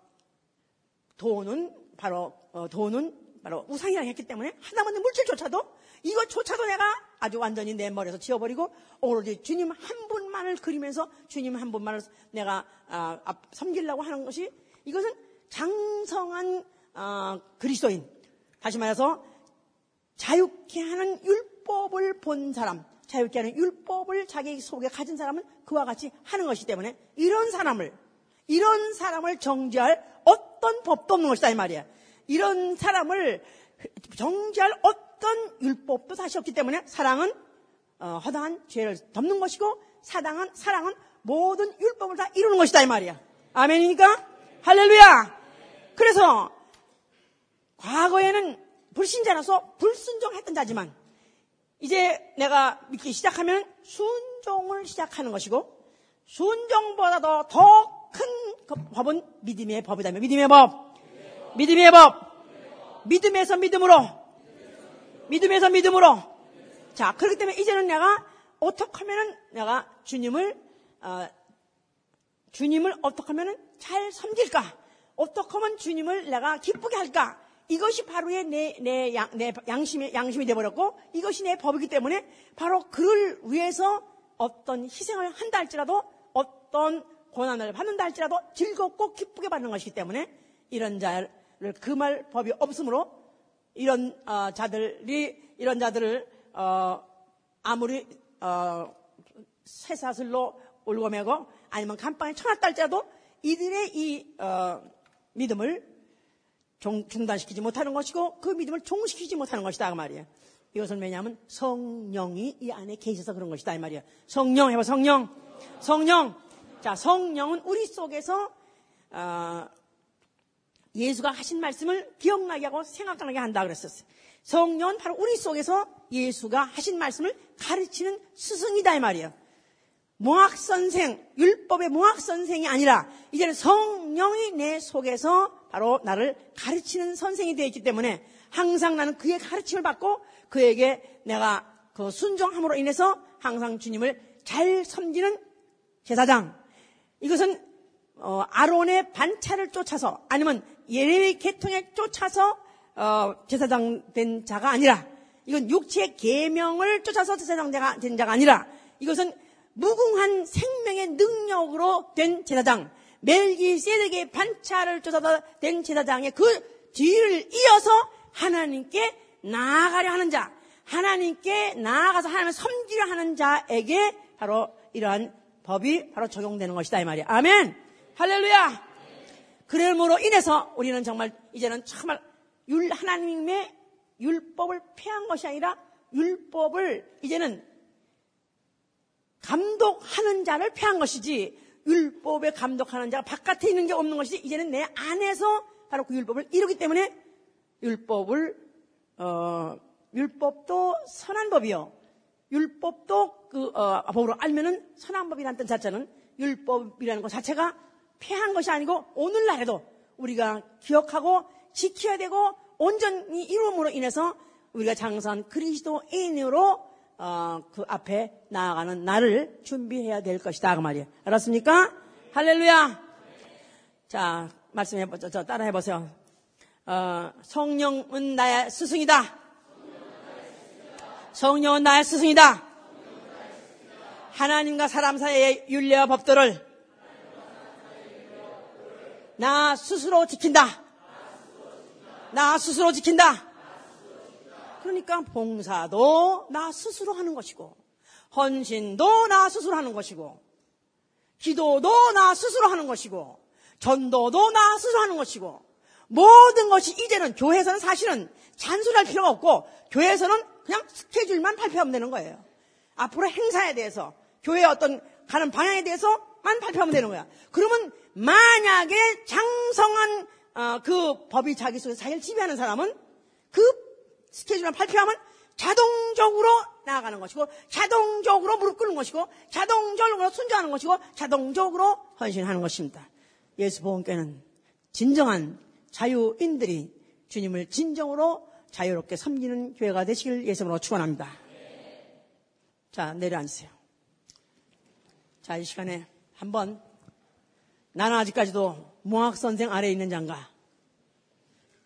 [SPEAKER 1] 돈은 바로 어, 돈은 바로 우상이라 했기 때문에 하다못해 물질조차도 이것조차도 내가 아주 완전히 내 머리에서 지워버리고 오로지 주님 한 분만을 그리면서 주님 한 분만을 내가 아, 섬기려고 하는 것이 이것은 장성한 아, 그리스도인. 다시 말해서 자유케 하는 율법을 본 사람 자유케 하는 율법을 자기 속에 가진 사람은 그와 같이 하는 것이기 때문에 이런 사람을 이런 사람을 정죄할 어떤 법도 없는 것이다 이 말이야. 이런 사람을 정죄할 어떤 율법도 다시 없기 때문에 사랑은 어, 허다한 죄를 덮는 것이고 사랑은 사랑은 모든 율법을 다 이루는 것이다 이 말이야. 아멘이니까 할렐루야. 그래서 과거에는 불신자라서 불순종했던 자지만 이제 내가 믿기 시작하면 순종을 시작하는 것이고 순종보다도 더 큰 법은 믿음의 법이다. 믿음의 법. 믿음의 법. 믿음에서 믿음으로. 믿음에서 믿음으로. 자, 그렇기 때문에 이제는 내가 어떻게 하면은 내가 주님을, 어, 주님을 어떻게 하면은 잘 섬길까? 어떻게 하면 주님을 내가 기쁘게 할까? 이것이 바로의 내, 내, 양, 내 양심이, 양심이 되어버렸고 이것이 내 법이기 때문에 바로 그를 위해서 어떤 희생을 한다 할지라도 어떤 고난을 받는다 할지라도 즐겁고 기쁘게 받는 것이기 때문에 이런 자를 금할 법이 없으므로 이런 어, 자들이 이런 자들을 어, 아무리 어, 쇠사슬로 울고매고 아니면 감방에 쳐놨다 할지라도 이들의 이 어, 믿음을 종, 중단시키지 못하는 것이고 그 믿음을 종시키지 못하는 것이다 그 말이에요. 이것은 왜냐하면 성령이 이 안에 계셔서 그런 것이다 이 말이에요. 성령 해봐 성령. 성령. 자 성령은 우리 속에서 어, 예수가 하신 말씀을 기억나게 하고 생각나게 한다 그랬었어요. 성령은 바로 우리 속에서 예수가 하신 말씀을 가르치는 스승이다 이 말이에요. 모학 선생, 율법의 모학 선생이 아니라 이제는 성령이 내 속에서 바로 나를 가르치는 선생이 되어 있기 때문에 항상 나는 그의 가르침을 받고 그에게 내가 그 순종함으로 인해서 항상 주님을 잘 섬기는 제사장. 이것은 어, 아론의 반차를 쫓아서 아니면 예레미 계통에 쫓아서 어, 제사장 된 자가 아니라 이건 육체의 계명을 쫓아서 제사장 된 자가 아니라 이것은 무궁한 생명의 능력으로 된 제사장 멜기세덱의 반차를 쫓아서 된 제사장의 그 뒤를 이어서 하나님께 나아가려 하는 자 하나님께 나아가서 하나님을 섬기려 하는 자에게 바로 이러한 법이 바로 적용되는 것이다 이 말이야. 아멘! 할렐루야! 그러므로 인해서 우리는 정말 이제는 정말 율 하나님의 율법을 폐한 것이 아니라 율법을 이제는 감독하는 자를 폐한 것이지 율법에 감독하는 자가 바깥에 있는 게 없는 것이지 이제는 내 안에서 바로 그 율법을 이루기 때문에 율법을 어, 율법도 선한 법이요. 율법도 그 어, 법으로 알면은 선한 법이라는 뜻 자체는 율법이라는 것 자체가 폐한 것이 아니고 오늘날에도 우리가 기억하고 지켜야 되고 온전히 이루음으로 인해서 우리가 장사한 그리스도인으로 어, 그 앞에 나아가는 나를 준비해야 될 것이다 그 말이에요. 알았습니까? 할렐루야. 자 말씀해 보죠. 저 따라해 보세요. 어, 성령은 나의 스승이다. 성령은 나의 스승이다. 하나님과 사람 사이의 윤례와 법들을 나 스스로 지킨다. 나 스스로 지킨다. 그러니까 봉사도 나 스스로 하는 것이고, 헌신도 나 스스로 하는 것이고, 기도도 나 스스로 하는 것이고, 전도도 나 스스로 하는 것이고, 모든 것이 이제는 교회에서는 사실은 잔소리할 필요가 없고, 교회에서는 그냥 스케줄만 발표하면 되는 거예요. 앞으로 행사에 대해서, 교회의 어떤 가는 방향에 대해서만 발표하면 되는 거야. 그러면 만약에 장성한 어, 그 법이 자기 속에서 자기를 지배하는 사람은 그 스케줄만 발표하면 자동적으로 나아가는 것이고 자동적으로 무릎 꿇는 것이고 자동적으로 순종하는 것이고 자동적으로 헌신하는 것입니다. 예수 보험교는 진정한 자유인들이 주님을 진정으로 자유롭게 섬기는 교회가 되시길 예수님으로 축원합니다. 자 내려앉으세요. 자 이 시간에 한번 나는 아직까지도 무학 선생 아래에 있는 장가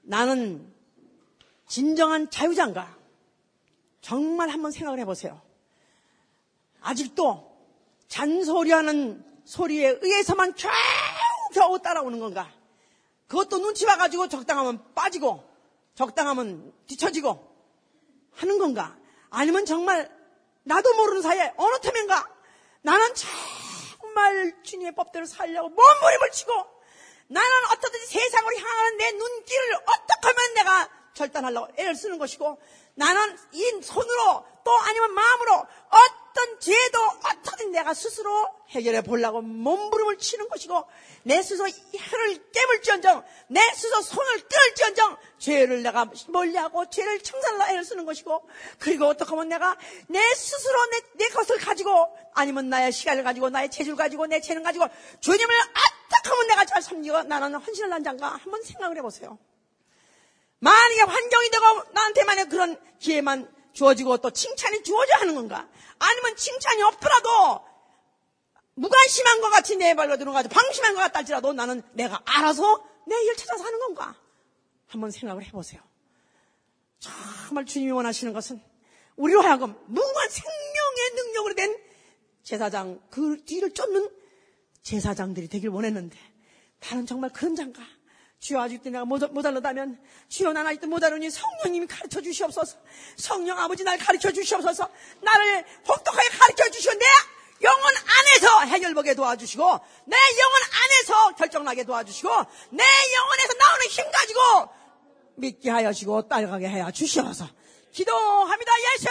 [SPEAKER 1] 나는 진정한 자유장가 정말 한번 생각을 해보세요. 아직도 잔소리하는 소리에 의해서만 겨우 겨우 따라오는 건가? 그것도 눈치 봐가지고 적당하면 빠지고 적당하면 뒤처지고 하는 건가? 아니면 정말 나도 모르는 사이에 어느 틈인가 나는 정말 주님의 법대로 살려고 몸부림을 치고 나는 어떻든지 세상으로 향하는 내 눈길을 어떻게 하면 내가 절단하려고 애를 쓰는 것이고 나는 이 손으로 또 아니면 마음으로 어 떤 죄도 어떻든 내가 스스로 해결해 보려고 몸부림을 치는 것이고 내 스스로 혀를 깨물지언정 내 스스로 손을 끌지언정 죄를 내가 멀리하고 죄를 청산하려 애를 쓰는 것이고 그리고 어떻게 하면 내가 내 스스로 내, 내 것을 가지고 아니면 나의 시간을 가지고 나의 체질 가지고 내 재능 가지고 주님을 어떻게 하면 내가 잘 섬기고 나는 헌신을 한 장가 한번 생각을 해보세요. 만약에 환경이 되고 나한테 만약 그런 기회만 주어지고 또 칭찬이 주어져야 하는 건가? 아니면 칭찬이 없더라도 무관심한 것 같이 내 발로 들어가지고 방심한 것 같다 할지라도 나는 내가 알아서 내 일 찾아서 하는 건가? 한번 생각을 해보세요. 정말 주님이 원하시는 것은 우리로 하여금 무한 생명의 능력으로 된 제사장 그 뒤를 쫓는 제사장들이 되길 원했는데 나는 정말 그런 장가 주여 아직도 내가 못, 못 알러다면 주여 난 아직도 못 알으니 성령님이 가르쳐 주시옵소서. 성령 아버지 날 가르쳐 주시옵소서. 나를 혹독하게 가르쳐 주시오. 내 영혼 안에서 해결보게 도와주시고 내 영혼 안에서 결정나게 도와주시고 내 영혼에서 나오는 힘 가지고 믿게 하여 주시고 따라가게 하여 주시옵소서. 기도합니다 예수!